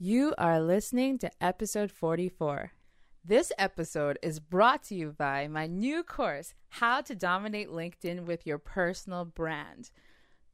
You are listening to episode 44. This episode is brought to you by my new course, How to Dominate LinkedIn with Your Personal Brand.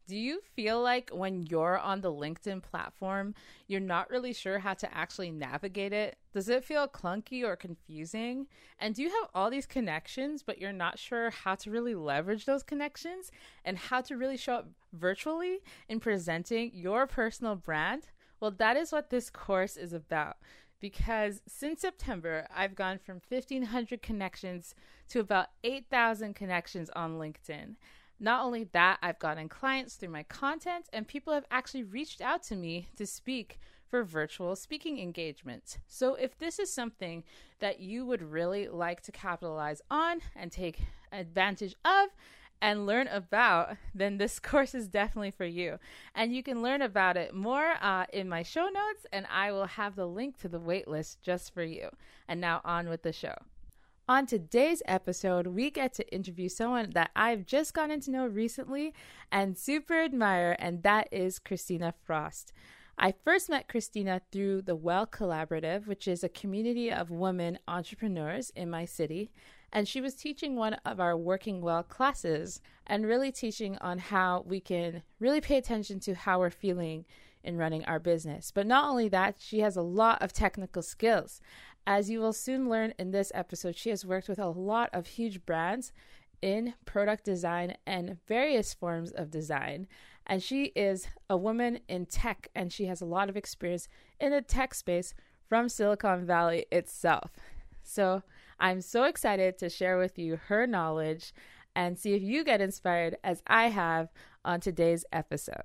Do you feel like when you're on the LinkedIn platform, you're not really sure how to actually navigate it? Does it feel clunky or confusing? And do you have all these connections, but you're not sure how to really leverage those connections and how to really show up virtually in presenting your personal brand? Well, that is what this course is about. Because since September, I've gone from 1,500 connections to about 8,000 connections on LinkedIn. Not only that, I've gotten clients through my content, and people have actually reached out to me to speak for virtual speaking engagements. So, if this is something that you would really like to capitalize on and take advantage of, and learn about, then this course is definitely for you. And you can learn about it more uh, in my show notes, and I will have the link to the waitlist just for you. And now on with the show. On today's episode, we get to interview someone that I've just gotten to know recently and super admire, and that is Christina Frost. I first met Christina through the Well Collaborative, which is a community of women entrepreneurs in my city. And she was teaching one of our Working Well classes and really teaching on how we can really pay attention to how we're feeling in running our business. But not only that, she has a lot of technical skills. As you will soon learn in this episode, she has worked with a lot of huge brands in product design and various forms of design. And she is a woman in tech and she has a lot of experience in the tech space from Silicon Valley itself. So I'm so excited to share with you her knowledge and see if you get inspired as I have on today's episode.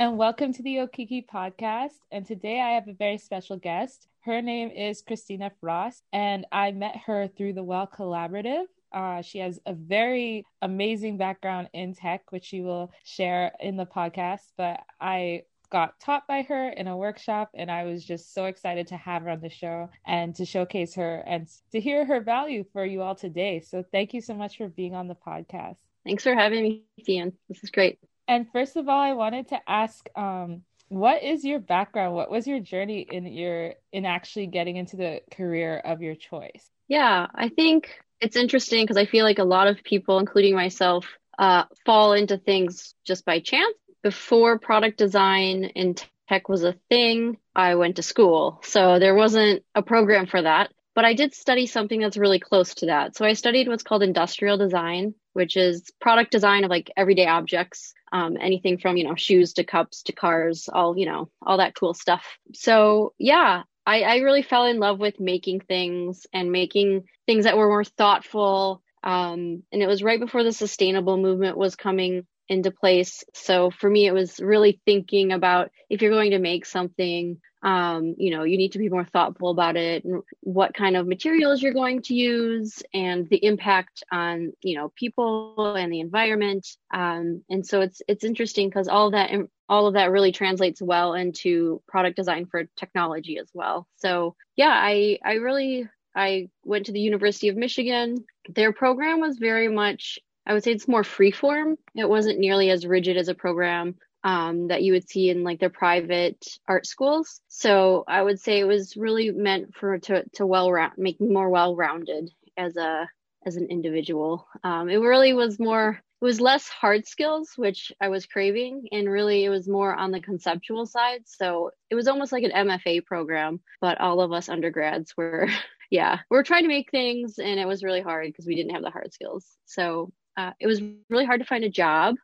And welcome to the Okiki podcast. And today I have a very special guest. Her name is Christina Frost, and I met her through the Well Collaborative. Uh, she has a very amazing background in tech, which she will share in the podcast. But I got taught by her in a workshop, and I was just so excited to have her on the show and to showcase her and to hear her value for you all today. So, thank you so much for being on the podcast. Thanks for having me, Ian. This is great. And first of all, I wanted to ask, um, what is your background? What was your journey in your in actually getting into the career of your choice? Yeah, I think it's interesting because I feel like a lot of people, including myself, uh, fall into things just by chance. Before product design and tech was a thing, I went to school, so there wasn't a program for that. But I did study something that's really close to that. So I studied what's called industrial design, which is product design of like everyday objects, um, anything from, you know, shoes to cups to cars, all, you know, all that cool stuff. So yeah, I, I really fell in love with making things and making things that were more thoughtful. Um, and it was right before the sustainable movement was coming into place. So for me, it was really thinking about if you're going to make something, um, you know, you need to be more thoughtful about it what kind of materials you're going to use and the impact on, you know, people and the environment. Um, and so it's it's interesting because all that all of that really translates well into product design for technology as well. So yeah, I I really I went to the University of Michigan. Their program was very much I would say it's more freeform. It wasn't nearly as rigid as a program um, that you would see in like their private art schools. So I would say it was really meant for to to well round make more well rounded as a as an individual. Um, it really was more it was less hard skills, which I was craving, and really it was more on the conceptual side. So it was almost like an MFA program, but all of us undergrads were, yeah, we are trying to make things, and it was really hard because we didn't have the hard skills. So uh, it was really hard to find a job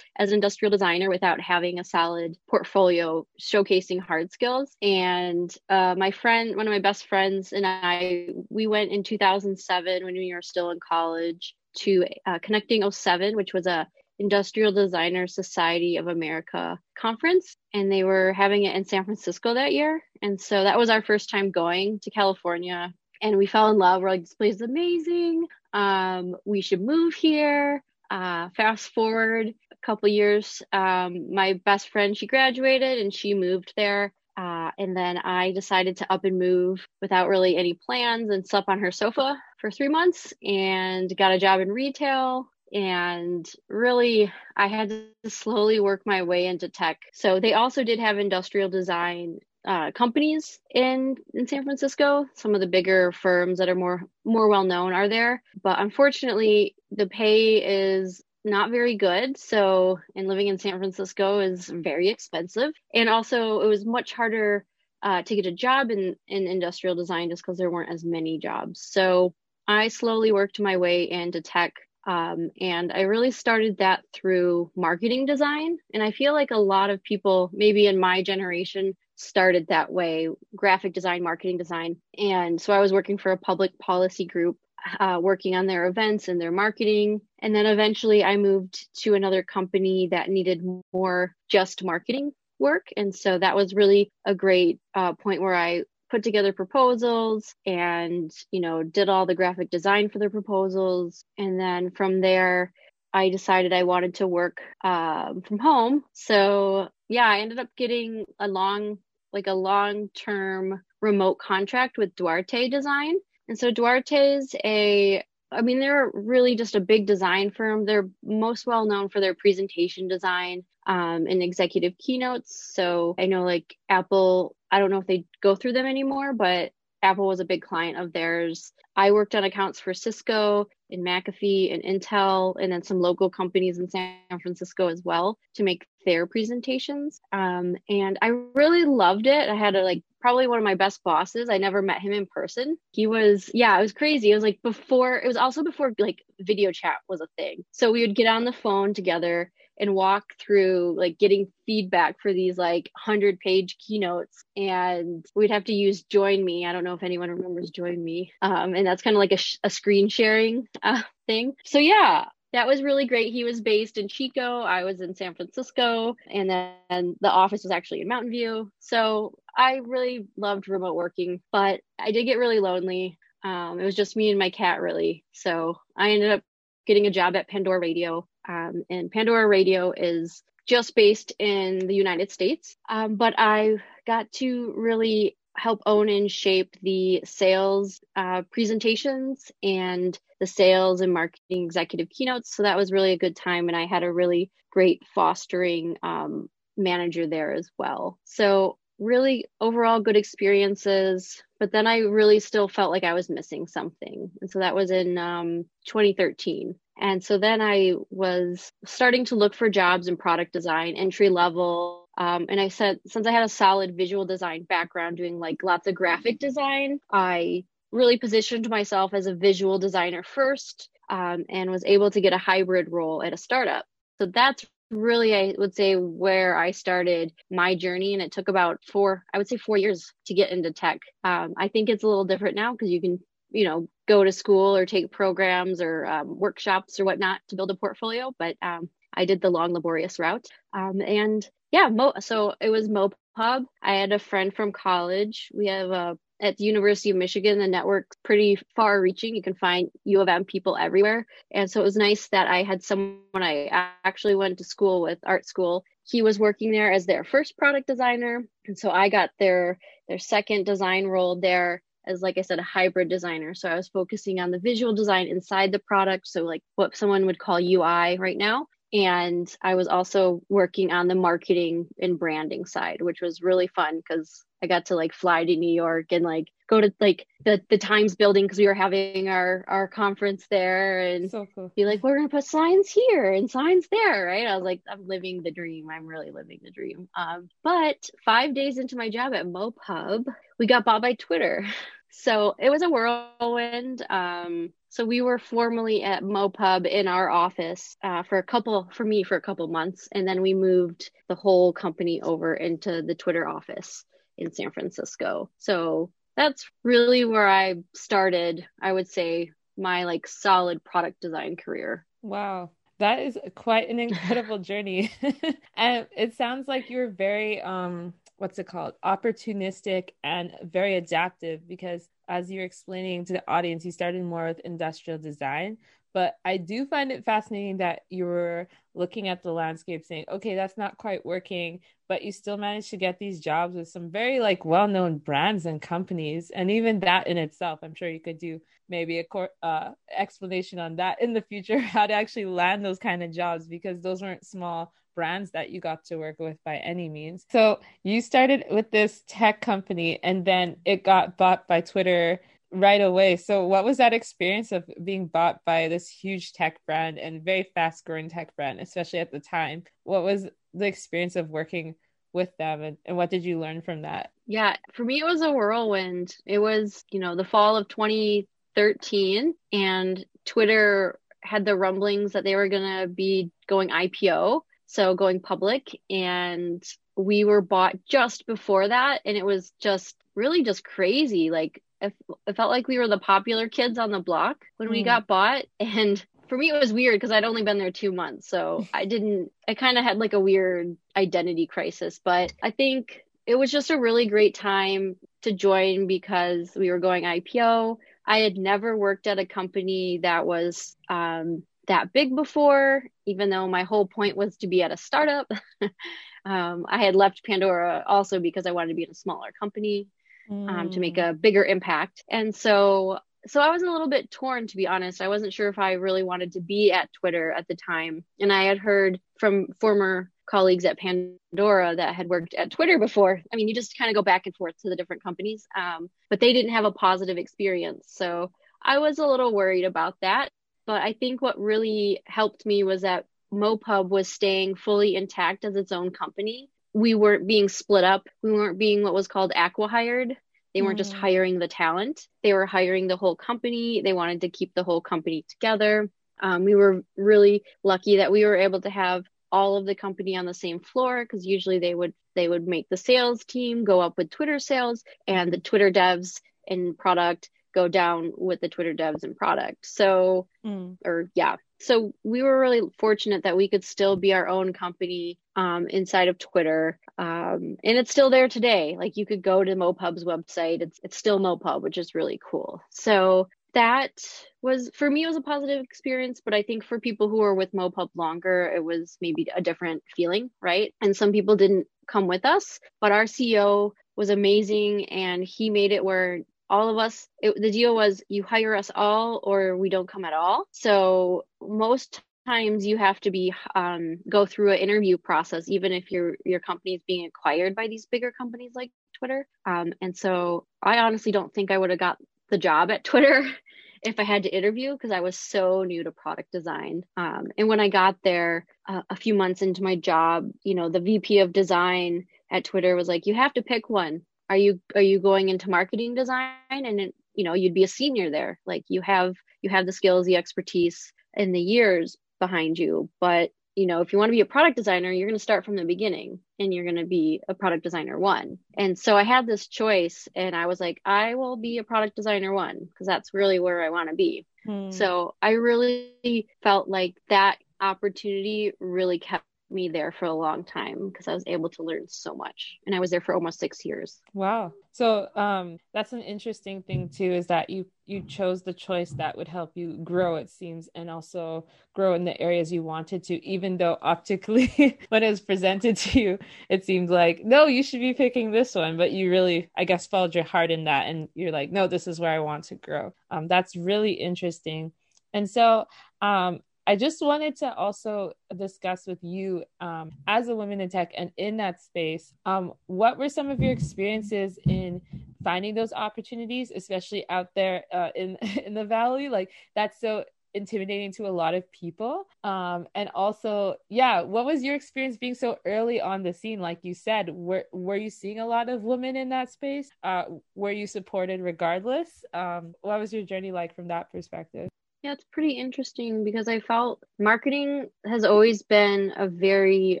as an industrial designer without having a solid portfolio showcasing hard skills. And uh, my friend, one of my best friends, and I, we went in 2007 when we were still in college to uh, Connecting 07, which was a Industrial Designer Society of America conference, and they were having it in San Francisco that year. And so that was our first time going to California, and we fell in love. We're like, this place is amazing. Um, we should move here. Uh, fast forward couple years, um, my best friend she graduated and she moved there. Uh, and then I decided to up and move without really any plans and slept on her sofa for three months and got a job in retail. And really, I had to slowly work my way into tech. So they also did have industrial design uh, companies in in San Francisco. Some of the bigger firms that are more more well known are there, but unfortunately, the pay is not very good. So, and living in San Francisco is very expensive, and also it was much harder uh, to get a job in in industrial design just because there weren't as many jobs. So, I slowly worked my way into tech. Um, and I really started that through marketing design. And I feel like a lot of people, maybe in my generation, started that way graphic design, marketing design. And so I was working for a public policy group, uh, working on their events and their marketing. And then eventually I moved to another company that needed more just marketing work. And so that was really a great uh, point where I put together proposals and you know did all the graphic design for the proposals and then from there i decided i wanted to work um, from home so yeah i ended up getting a long like a long term remote contract with Duarte Design. And so Duarte is a I mean, they're really just a big design firm. They're most well known for their presentation design um, and executive keynotes. So I know, like Apple, I don't know if they go through them anymore, but Apple was a big client of theirs. I worked on accounts for Cisco and McAfee and Intel, and then some local companies in San Francisco as well to make their presentations. Um, and I really loved it. I had a like probably one of my best bosses. I never met him in person. He was, yeah, it was crazy. It was like before, it was also before like video chat was a thing. So we would get on the phone together and walk through like getting feedback for these like 100 page keynotes and we'd have to use join me i don't know if anyone remembers join me um, and that's kind of like a, sh- a screen sharing uh, thing so yeah that was really great. He was based in Chico. I was in San Francisco, and then the office was actually in Mountain View. So I really loved remote working, but I did get really lonely. Um, it was just me and my cat, really. So I ended up getting a job at Pandora Radio um, and Pandora Radio is just based in the United States. Um, but I got to really help own and shape the sales uh, presentations and the sales and marketing executive keynotes. So that was really a good time. And I had a really great fostering um, manager there as well. So, really overall good experiences. But then I really still felt like I was missing something. And so that was in um, 2013. And so then I was starting to look for jobs in product design, entry level. Um, and I said, since I had a solid visual design background doing like lots of graphic design, I really positioned myself as a visual designer first um, and was able to get a hybrid role at a startup. So that's really, I would say, where I started my journey. And it took about four, I would say, four years to get into tech. Um, I think it's a little different now because you can you know go to school or take programs or um, workshops or whatnot to build a portfolio but um, i did the long laborious route um, and yeah Mo- so it was mopub i had a friend from college we have a at the University of Michigan, the network's pretty far reaching. You can find U of M people everywhere. And so it was nice that I had someone I actually went to school with, art school. He was working there as their first product designer. And so I got their their second design role there as like I said, a hybrid designer. So I was focusing on the visual design inside the product. So like what someone would call UI right now. And I was also working on the marketing and branding side, which was really fun because I got to like fly to New York and like go to like the the Times building because we were having our our conference there and so cool. be like, we're gonna put signs here and signs there, right? I was like, I'm living the dream. I'm really living the dream. Um, but five days into my job at MoPub, we got bought by Twitter. So it was a whirlwind. Um, so we were formally at MoPub in our office uh, for a couple, for me, for a couple months, and then we moved the whole company over into the Twitter office in San Francisco. So that's really where I started, I would say, my like solid product design career. Wow. That is quite an incredible journey. and it sounds like you're very um what's it called? opportunistic and very adaptive because as you're explaining to the audience, you started more with industrial design, but I do find it fascinating that you were looking at the landscape saying, okay, that's not quite working, but you still managed to get these jobs with some very like well-known brands and companies. And even that in itself, I'm sure you could do maybe a cor- uh, explanation on that in the future, how to actually land those kind of jobs because those weren't small brands that you got to work with by any means. So you started with this tech company and then it got bought by Twitter right away. So, what was that experience of being bought by this huge tech brand and very fast growing tech brand, especially at the time? What was the experience of working with them and, and what did you learn from that? Yeah, for me, it was a whirlwind. It was, you know, the fall of 2013, and Twitter had the rumblings that they were going to be going IPO, so going public. And we were bought just before that. And it was just really just crazy. Like it, it felt like we were the popular kids on the block when mm. we hmm. got bought. And for me, it was weird because I'd only been there two months. So I didn't, I kind of had like a weird identity crisis. But I think it was just a really great time to join because we were going IPO. I had never worked at a company that was um, that big before, even though my whole point was to be at a startup. um, I had left Pandora also because I wanted to be in a smaller company um, to make mm. a bigger impact. And so, so I was a little bit torn, to be honest. I wasn't sure if I really wanted to be at Twitter at the time. And I had heard from former colleagues at Pandora that had worked at Twitter before. I mean, you just kind of go back and forth to the different companies, um, but they didn't have a positive experience. So I was a little worried about that. But I think what really helped me was that MoPub was staying fully intact as its own company we weren't being split up. We weren't being what was called acqui-hired. They weren't mm. just hiring the talent. They were hiring the whole company. They wanted to keep the whole company together. Um, we were really lucky that we were able to have all of the company on the same floor because usually they would they would make the sales team go up with Twitter sales and the Twitter devs and product go down with the Twitter devs and product. So, mm. or yeah. So we were really fortunate that we could still be our own company um, inside of Twitter. Um, and it's still there today. Like you could go to MoPub's website. It's, it's still MoPub, which is really cool. So that was, for me, it was a positive experience. But I think for people who were with MoPub longer, it was maybe a different feeling, right? And some people didn't come with us, but our CEO was amazing and he made it where all of us it, the deal was you hire us all or we don't come at all. So most times you have to be um, go through an interview process even if your your company is being acquired by these bigger companies like twitter. Um, and so i honestly don't think i would have got the job at twitter if i had to interview because i was so new to product design. Um, and when i got there uh, a few months into my job you know the vp of design at twitter was like you have to pick one are you are you going into marketing design? And it, you know you'd be a senior there. Like you have you have the skills the expertise and the years behind you. But you know if you want to be a product designer you're going to start from the beginning and you're going to be a product designer one. And so i had this choice and i was like i will be a product designer one because that's really where i want to be. Hmm. so i really felt like that opportunity really kept me there for a long time because I was able to learn so much. And I was there for almost six years. Wow. So um that's an interesting thing too, is that you you chose the choice that would help you grow, it seems, and also grow in the areas you wanted to, even though optically when it was presented to you, it seemed like, no, you should be picking this one. But you really, I guess, followed your heart in that and you're like, no, this is where I want to grow. Um, that's really interesting. And so um I just wanted to also discuss with you, um, as a woman in tech and in that space, um, what were some of your experiences in finding those opportunities, especially out there uh, in in the valley? Like that's so intimidating to a lot of people. Um, and also, yeah, what was your experience being so early on the scene? Like you said, were were you seeing a lot of women in that space? Uh, were you supported regardless? Um, what was your journey like from that perspective? Yeah, it's pretty interesting because I felt marketing has always been a very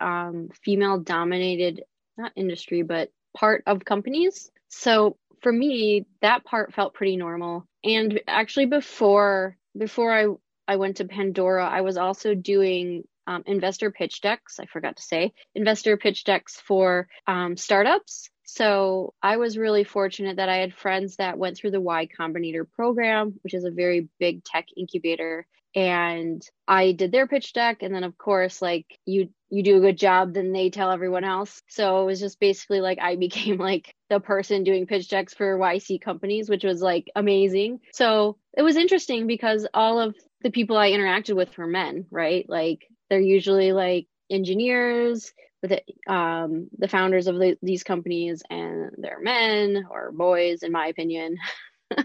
um, female dominated, not industry, but part of companies. So for me, that part felt pretty normal. And actually, before before I I went to Pandora, I was also doing um, investor pitch decks. I forgot to say investor pitch decks for um, startups. So I was really fortunate that I had friends that went through the Y Combinator program, which is a very big tech incubator. And I did their pitch deck. And then of course, like you you do a good job, then they tell everyone else. So it was just basically like I became like the person doing pitch decks for YC companies, which was like amazing. So it was interesting because all of the people I interacted with were men, right? Like they're usually like engineers it, um, the founders of the, these companies and they're men or boys in my opinion.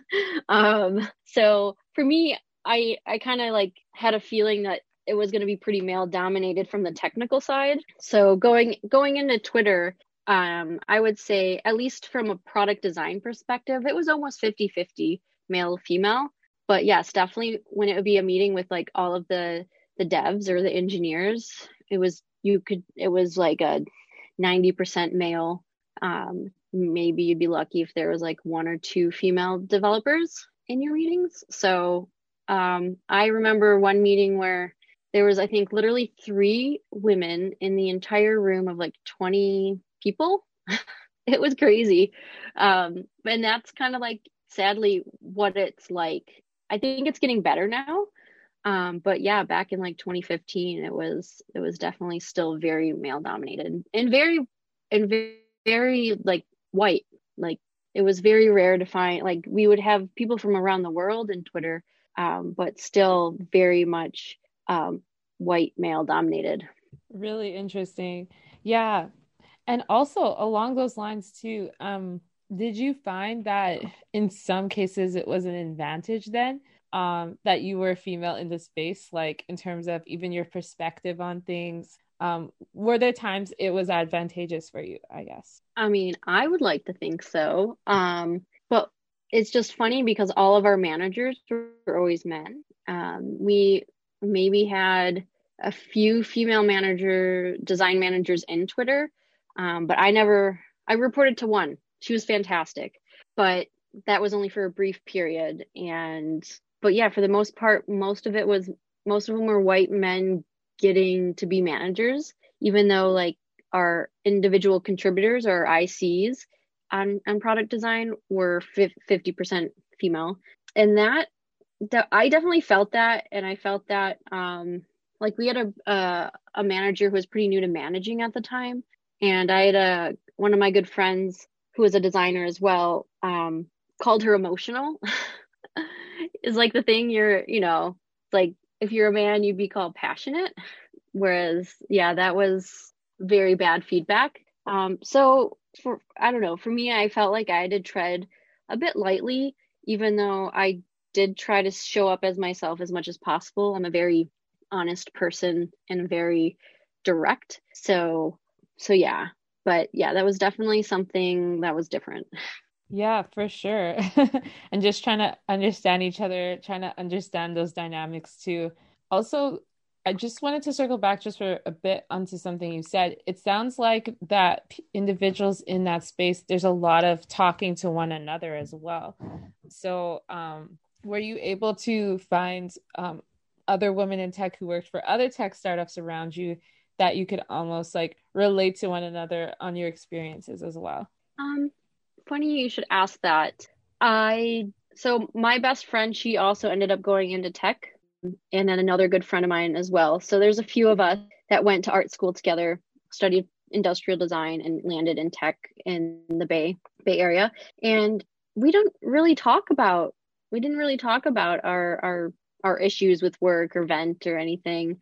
Um, so for me i i kind of like had a feeling that it was going to be pretty male dominated from the technical side. So going going into twitter um, i would say at least from a product design perspective it was almost 50 50 male female. But yes definitely when it would be a meeting with like all of the the devs or the engineers it was you could it was like a 90% male. Um, maybe you'd be lucky if there was like one or two female developers in your meetings. So um, i remember one meeting where there was i think literally three women in the entire room of like 20 people. It was crazy. Um, and that's kind of like sadly what it's like. I think it's getting better now um, but yeah, back in like 2015, it was it was definitely still very male dominated and very and very, like white. Like it was very rare to find like we would have people from around the world in Twitter, um, but still very much um, white male dominated. Really interesting. Yeah. And also along those lines too, um, did you find that in some cases it was an advantage then um, that you were female in the space, like in terms of even your perspective on things? Um, were there times it was advantageous for you, I guess? I mean, I would like to think so. Um, but it's just funny because all of our managers were always men. Um, we maybe had a few female manager, design managers in Twitter, um, but I never, I reported to one. She was fantastic, but that was only for a brief period. And but yeah, for the most part, most of it was most of them were white men getting to be managers, even though like our individual contributors or ICs on, on product design were 50% female. And that, I definitely felt that. And I felt that, um, like we had a, a, a manager who was pretty new to managing at the time. And I had a, one of my good friends who was a designer as well, um, called her emotional. is like the thing you're, you know, like if you're a man, you'd be called passionate. Whereas, yeah, that was very bad feedback. Um, so for I don't know, for me, I felt like I did tread a bit lightly, even though I did try to show up as myself as much as possible. I'm a very honest person and very direct. So so yeah. But yeah, that was definitely something that was different. Yeah, for sure. and just trying to understand each other, trying to understand those dynamics too. Also, I just wanted to circle back just for a bit onto something you said. It sounds like that individuals in that space, there's a lot of talking to one another as well. So, um, were you able to find um, other women in tech who worked for other tech startups around you that you could almost like relate to one another on your experiences as well? Um, funny you should ask that. I so my best friend, she also ended up going into tech, and then another good friend of mine as well. So there's a few of us that went to art school together, studied industrial design, and landed in tech in the Bay Bay Area. And we don't really talk about we didn't really talk about our our our issues with work or vent or anything.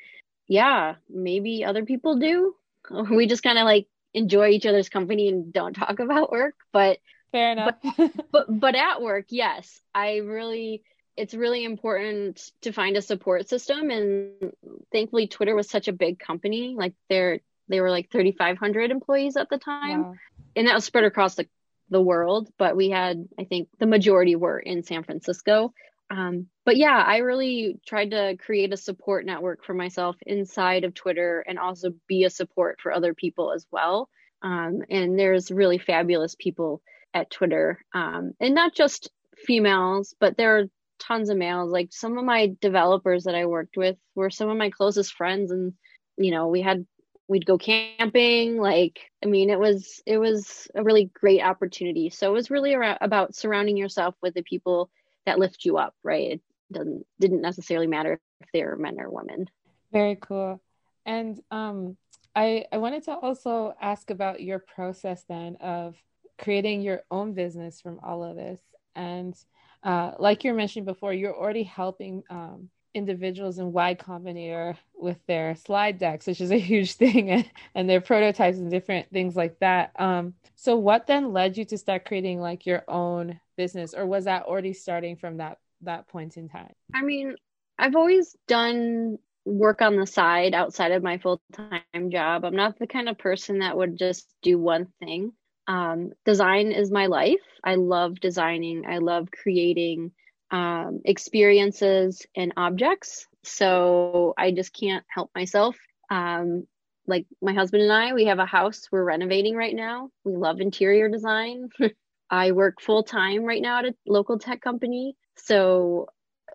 Yeah, maybe other people do. We just kind of like enjoy each other's company and don't talk about work, but fair enough. but, but but at work, yes, I really it's really important to find a support system and thankfully Twitter was such a big company. Like they're they were like 3500 employees at the time. Wow. And that was spread across the the world, but we had I think the majority were in San Francisco. Um, but yeah, I really tried to create a support network for myself inside of Twitter and also be a support for other people as well. Um, and there's really fabulous people at Twitter, um, and not just females, but there are tons of males. Like some of my developers that I worked with were some of my closest friends, and you know, we had we'd go camping. Like, I mean, it was it was a really great opportunity. So it was really about surrounding yourself with the people that lift you up, right? Doesn't didn't necessarily matter if they're men or women. Very cool. And um I I wanted to also ask about your process then of creating your own business from all of this. And uh, like you mentioned before, you're already helping um, individuals in Y Combinator with their slide decks, which is a huge thing, and, and their prototypes and different things like that. Um, so, what then led you to start creating like your own business, or was that already starting from that that point in time? I mean, I've always done work on the side outside of my full time job. I'm not the kind of person that would just do one thing. Um, design is my life. I love designing. I love creating um, experiences and objects. So I just can't help myself. Um, like my husband and I, we have a house we're renovating right now. We love interior design. I work full time right now at a local tech company. So,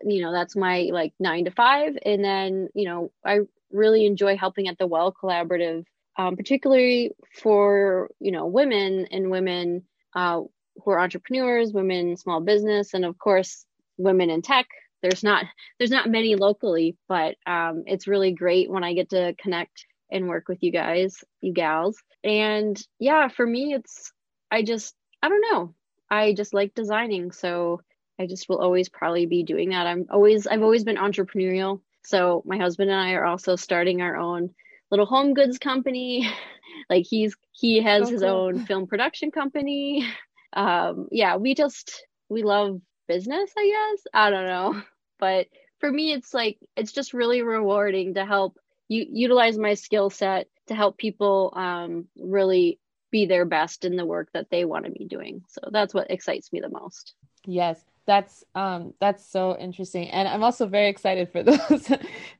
you know, that's my like nine to five. And then, you know, I really enjoy helping at the Well Collaborative, um, particularly for, you know, women and women uh, who are entrepreneurs, women small business, and of course, women in tech. There's not there's not many locally, but um, it's really great when I get to connect and work with you guys, you gals. And yeah, for me, it's I just I don't know. I just like designing. So I just will always probably be doing that. I'm always I've always been entrepreneurial. So my husband and I are also starting our own little home goods company. like he's he has oh, his own film production company. Um yeah, we just we love business, I guess. I don't know. But for me it's like it's just really rewarding to help you utilize my skill set to help people um really be their best in the work that they want to be doing. So that's what excites me the most. Yes, that's um that's so interesting. And I'm also very excited for those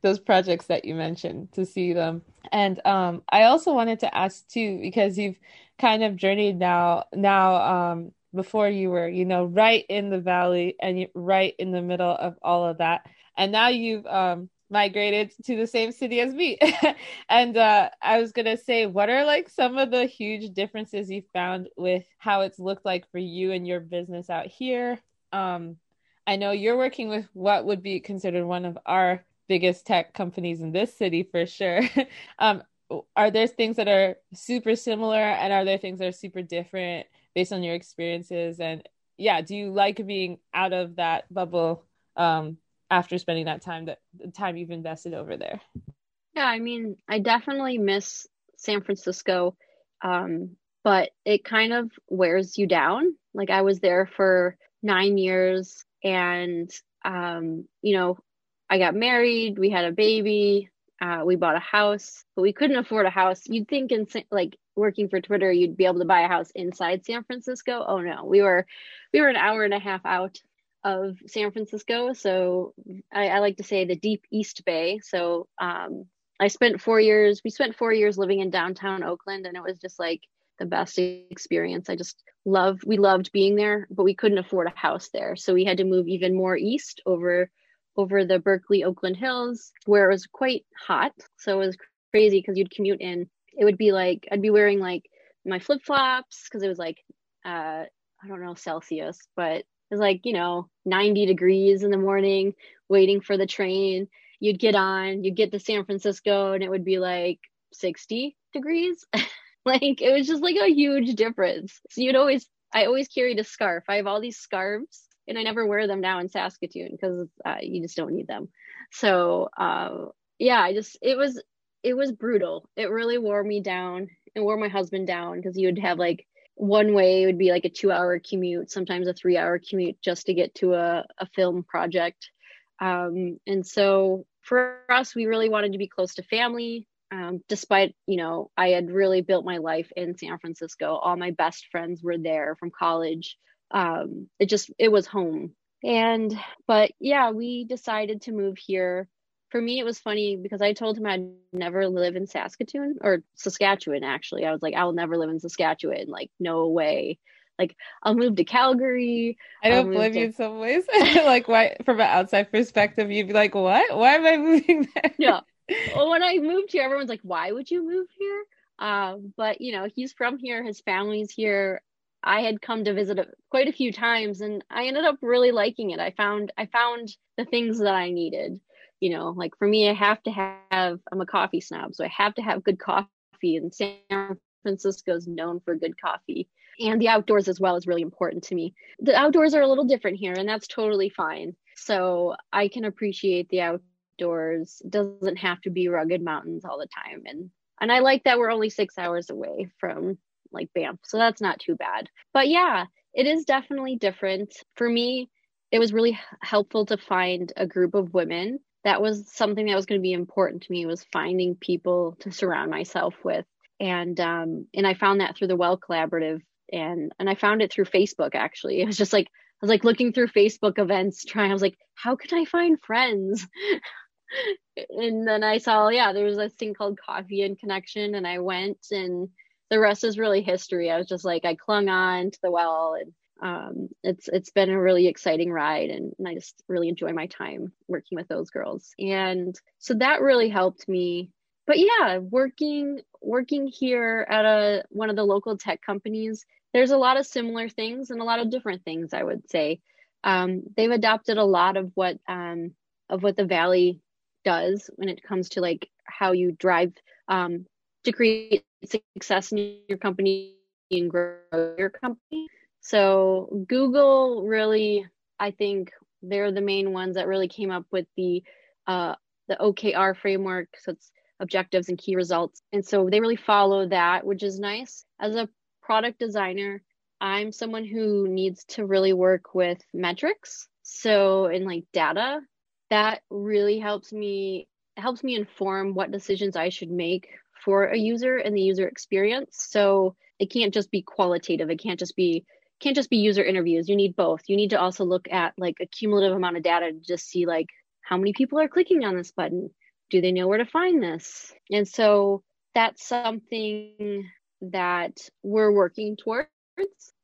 those projects that you mentioned to see them. And um I also wanted to ask too because you've kind of journeyed now now um before you were, you know, right in the valley and right in the middle of all of that. And now you've um migrated to the same city as me. and uh, I was going to say, what are like some of the huge differences you found with how it's looked like for you and your business out here? Um, I know you're working with what would be considered one of our biggest tech companies in this city for sure. um, are there things that are super similar and are there things that are super different based on your experiences? And yeah, do you like being out of that bubble um, after spending that time that the time you've invested over there? Yeah, I mean, I definitely miss San Francisco, um, but it kind of wears you down. Like I was there for nine years, and um, you know, I got married, we had a baby, uh, we bought a house, but we couldn't afford a house. You'd think in like working for Twitter, you'd be able to buy a house inside San Francisco. Oh no, we were we were an hour and a half out of San Francisco. So I, I like to say the deep East Bay. So um, I spent four years, we spent four years living in downtown Oakland, and it was just like the best experience. I just love, we loved being there, but we couldn't afford a house there. So we had to move even more east over over the Berkeley Oakland Hills where it was quite hot. So it was crazy because you'd commute in. It would be like I'd be wearing like my flip flops because it was like uh I don't know Celsius, but it was like, you know, 90 degrees in the morning, waiting for the train. You'd get on, you'd get to San Francisco, and it would be like 60 degrees. like it was just like a huge difference. So you'd always, I always carried a scarf. I have all these scarves and I never wear them now in Saskatoon because uh, you just don't need them. So uh, yeah, I just it was it was brutal. It really wore me down and wore my husband down because you would have like one way would be like a two hour commute, sometimes a three hour commute just to get to a, a film project. Um, and so for us, we really wanted to be close to family. Um, despite, you know, I had really built my life in San Francisco. All my best friends were there from college. Um, it just, it was home. And, but yeah, we decided to move here for me, it was funny because I told him I'd never live in Saskatoon or Saskatchewan, actually. I was like, I will never live in Saskatchewan. Like, no way. Like, I'll move to Calgary. I don't blame to... you in some ways. like, why, from an outside perspective, you'd be like, what? Why am I moving there? Yeah. When I moved here, everyone's like, why would you move here? Um, but, you know, he's from here, his family's here. I had come to visit quite a few times and I ended up really liking it. I found I found the things that I needed you know like for me i have to have i'm a coffee snob so i have to have good coffee and san francisco is known for good coffee and the outdoors as well is really important to me the outdoors are a little different here and that's totally fine so i can appreciate the outdoors it doesn't have to be rugged mountains all the time. And and i like that we're only six hours away from like banff so that's not too bad. But yeah it is definitely different. For me it was really helpful to find a group of women. That was something that was going to be important to me was finding people to surround myself with. And um and i found that through the well collaborative and and i found it through facebook actually. It was just like i was like looking through facebook events trying i was like how can i find friends and then i saw yeah there was this thing called coffee and connection and i went and the rest is really history. I was just like i clung on to the well and um, it's it's been a really exciting ride and, and I just really enjoy my time working with those girls. And so that really helped me. But yeah working working here at a one of the local tech companies there's a lot of similar things and a lot of different things I would say. Um, they've adopted a lot of what um, of what the valley does when it comes to like how you drive um, to create success in your company and grow your company so Google really, I think they're the main ones that really came up with the uh, the OKR framework. So it's objectives and key results. And so they really follow that, which is nice. As a product designer, I'm someone who needs to really work with metrics. So in like data, that really helps me helps me inform what decisions I should make for a user and the user experience. So it can't just be qualitative. It can't just be can't just be user interviews. You need both. You need to also look at like a cumulative amount of data to just see like how many people are clicking on this button. Do they know where to find this? And so that's something that we're working towards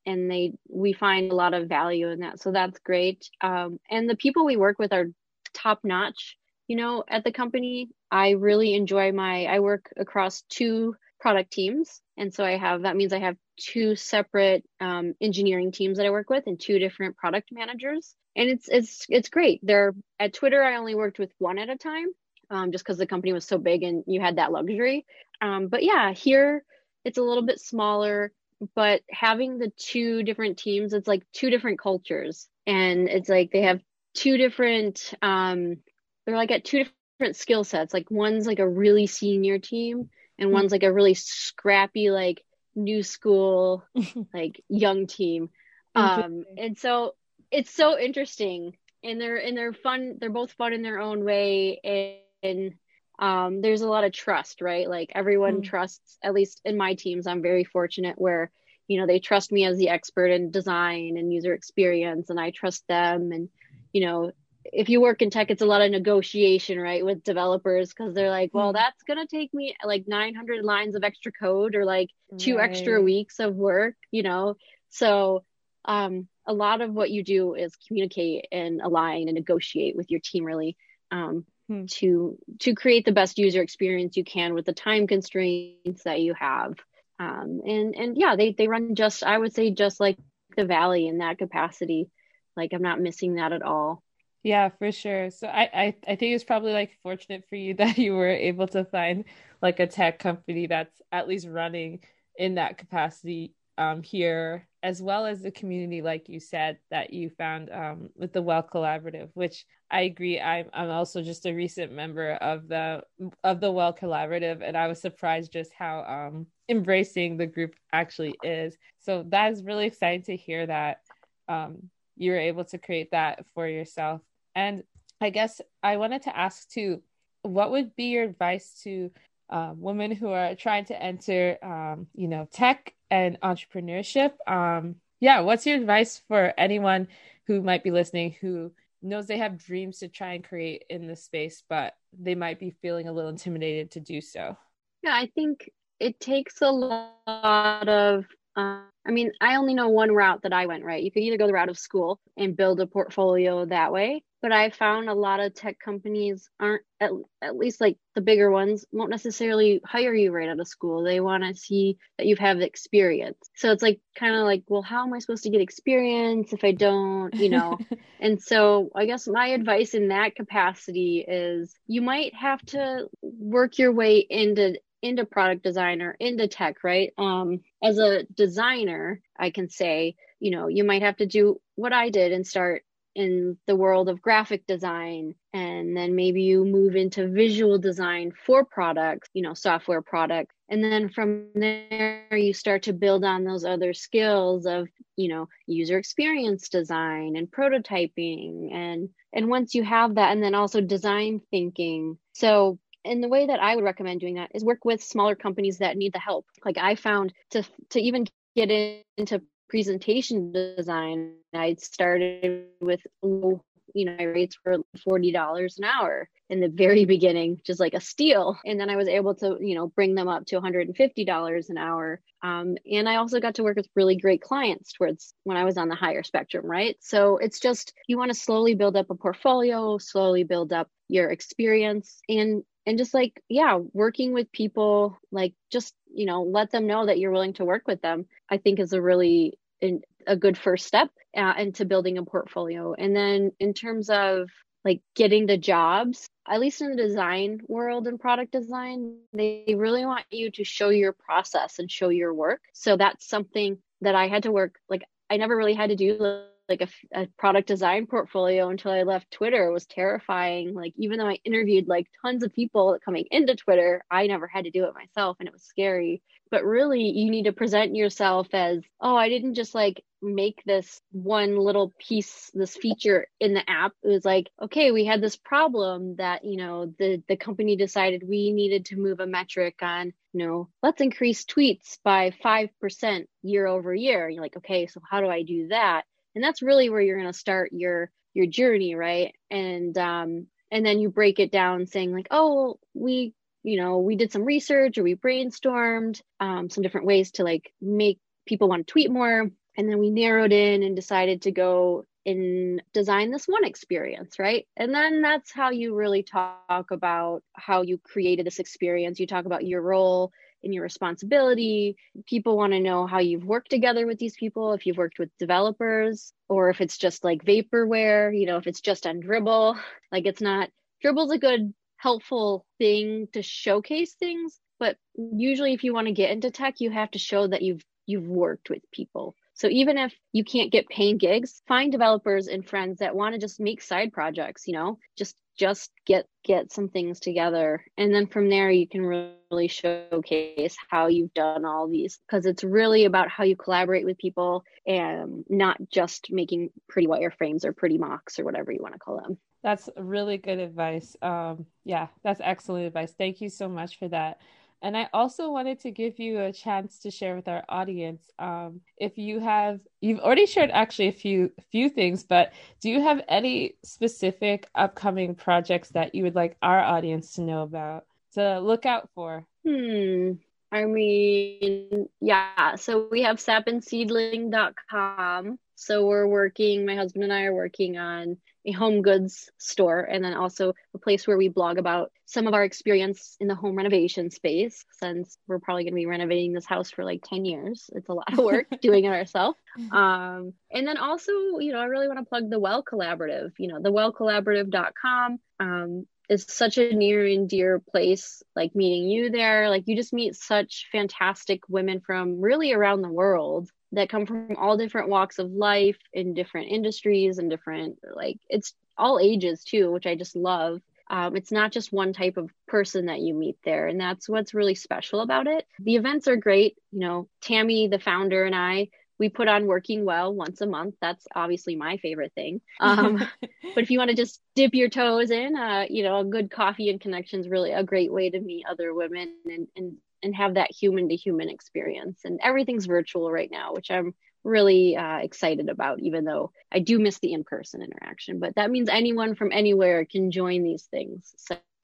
and they we find a lot of value in that so that's great um, and the people we work with are top notch you know at the company i really enjoy my i work across two product teams and so i have that means i have two separate um, engineering teams that I work with and two different product managers. And it's it's it's great. They're at Twitter. I only worked with one at a time, um, just because the company was so big and you had that luxury. Um, but yeah, here it's a little bit smaller. But having the two different teams, it's like two different cultures, and it's like they have two different. Um, they're like at two different skill sets. Like one's like a really senior team, and mm-hmm. one's like a really scrappy like new school like young team um and so it's so interesting and they're and they're fun they're both fun in their own way and, and um there's a lot of trust right like everyone mm. trusts at least in my teams i'm very fortunate where you know they trust me as the expert in design and user experience and i trust them and you know if you work in tech, it's a lot of negotiation, right, with developers because they're like, well, hmm. that's going to take me like 900 lines of extra code or like two right. extra weeks of work, you know? So, um, a lot of what you do is communicate and align and negotiate with your team really um, hmm. to to create the best user experience you can with the time constraints that you have um, and and yeah they they run just i would say just like the valley in that capacity like i'm not missing that at all yeah, for sure. So I, I, I think it's probably like fortunate for you that you were able to find like a tech company that's at least running in that capacity um here as well as the community, like you said, that you found um, with the Well Collaborative, which I agree. I'm I'm also just a recent member of the of the Well Collaborative, and I was surprised just how um, embracing the group actually is. So that is really exciting to hear that um, you were able to create that for yourself. And I guess I wanted to ask too, what would be your advice to um, women who are trying to enter, um, you know, tech and entrepreneurship? Um, yeah, what's your advice for anyone who might be listening who knows they have dreams to try and create in this space, but they might be feeling a little intimidated to do so? Yeah, I think it takes a lot of uh, I mean, I only know one route that I went, right? You could either go the route of school and build a portfolio that way. But I found a lot of tech companies aren't, at, at least like the bigger ones, won't necessarily hire you right out of school. They want to see that you have experience. So it's like kind of like, well, how am I supposed to get experience if I don't, you know? and so I guess my advice in that capacity is you might have to work your way into into product design or into tech, right? Um, as a designer, I can say, you know, you might have to do what I did and start in the world of graphic design. And then maybe you move into visual design for products you know software products. And then from there you start to build on those other skills of you know user experience design and prototyping. And and once you have that and then also design thinking. So and the way that I would recommend doing that is work with smaller companies that need the help. Like I found to to even get into presentation design, I started with low, you know, my rates were forty dollars an hour in the very beginning, just like a steal. And then I was able to, you know, bring them up to one hundred and fifty dollars an hour. Um, and I also got to work with really great clients towards when I was on the higher spectrum, right? So it's just you want to slowly build up a portfolio, slowly build up your experience, and and just like yeah working with people like just you know let them know that you're willing to work with them i think is a really in, a good first step uh, into building a portfolio. And then in terms of like getting the jobs at least in the design world and product design they really want you to show your process and show your work. So that's something that i had to work like i never really had to do like a, a, product design portfolio until I left Twitter. It was terrifying. Like even though I interviewed like tons of people coming into Twitter, I never had to do it myself and it was scary. But really you need to present yourself as, oh, I didn't just like make this one little piece, this feature in the app. It was like, okay, we had this problem that, you know, the the company decided we needed to move a metric on, you know, let's increase tweets by 5% year over year. And you're like, okay, so how do I do that? And that's really where you're going to start your your journey right? And um and then you break it down saying like oh we you know we did some research or we brainstormed um, some different ways to like make people want to tweet more. And then we narrowed in and decided to go and design this one experience right? And then that's how you really talk about how you created this experience. You talk about your role and your responsibility. People want to know how you've worked together with these people, if you've worked with developers, or if it's just like vaporware, you know, if it's just on Dribbble. Like it's not, Dribbble's a good, helpful thing to showcase things. But usually, if you want to get into tech, you have to show that you've you've worked with people. So even if you can't get paying gigs, find developers and friends that want to just make side projects, you know, just just get get some things together. And then from there you can really showcase how you've done all these because it's really about how you collaborate with people and not just making pretty wireframes or pretty mocks or whatever you want to call them. That's really good advice. Um yeah that's excellent advice. Thank you so much for that and I also wanted to give you a chance to share with our audience. Um, if you have, you've already shared actually a few few things, but do you have any specific upcoming projects that you would like our audience to know about to look out for? Hmm. I mean, yeah. So we have sapandseedling.com. So we're working, my husband and I are working on a home goods store and then also a place where we blog about some of our experience in the home renovation space since we're probably going to be renovating this house for like 10 years. It's a lot of work doing it ourselves. Um, and then also you know i really want to plug the well collaborative you know the wellcollaborative.com um, is such a near and dear place like meeting you there. Like you just meet such fantastic women from really around the world that come from all different walks of life in different industries and different like it's all ages too, which I just love. Um, it's not just one type of person that you meet there, and that's what's really special about it. The events are great. You know, Tammy, the founder, and I we put on working well once a month that's obviously my favorite thing um, but if you want to just dip your toes in uh, you know a good coffee and connections really a great way to meet other women and and and have that human to human experience. And everything's virtual right now which i'm really uh, excited about even though i do miss the in-person interaction. But that means anyone from anywhere can join these things.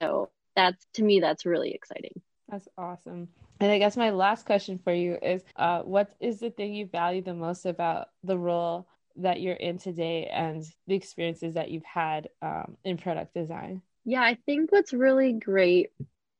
So that's to me that's really exciting. That's awesome. And I guess my last question for you is uh, what is the thing you value the most about the role that you're in today and the experiences that you've had um, in product design? Yeah, I think what's really great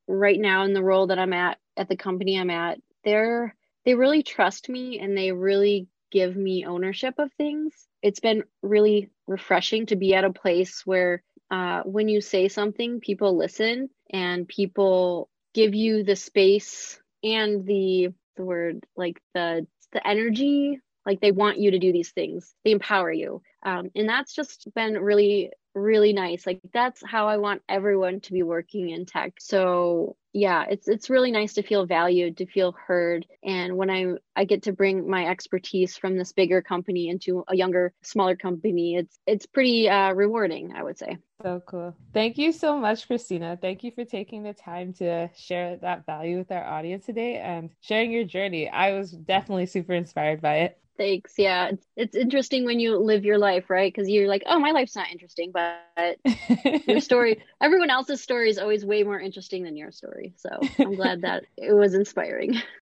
right now in the role that I'm at at the company I'm at, they're they really trust me and they really give me ownership of things. It's been really refreshing to be at a place where uh, when you say something, people listen and people give you the space and the the word like the the energy like they want you to do these things they empower you um, and that's just been really really nice. Like that's how i want everyone to be working in tech. So yeah it's it's really nice to feel valued to feel heard. And when i i get to bring my expertise from this bigger company into a younger smaller company it's it's pretty uh, rewarding i would say. So cool. Thank you so much christina. Thank you for taking the time to share that value with our audience today and sharing your journey. I was definitely super inspired by it. Thanks. Yeah, it's, it's interesting when you live your life, right? Because you're like, oh, my life's not interesting, but your story, everyone else's story is always way more interesting than your story. So I'm glad that it was inspiring.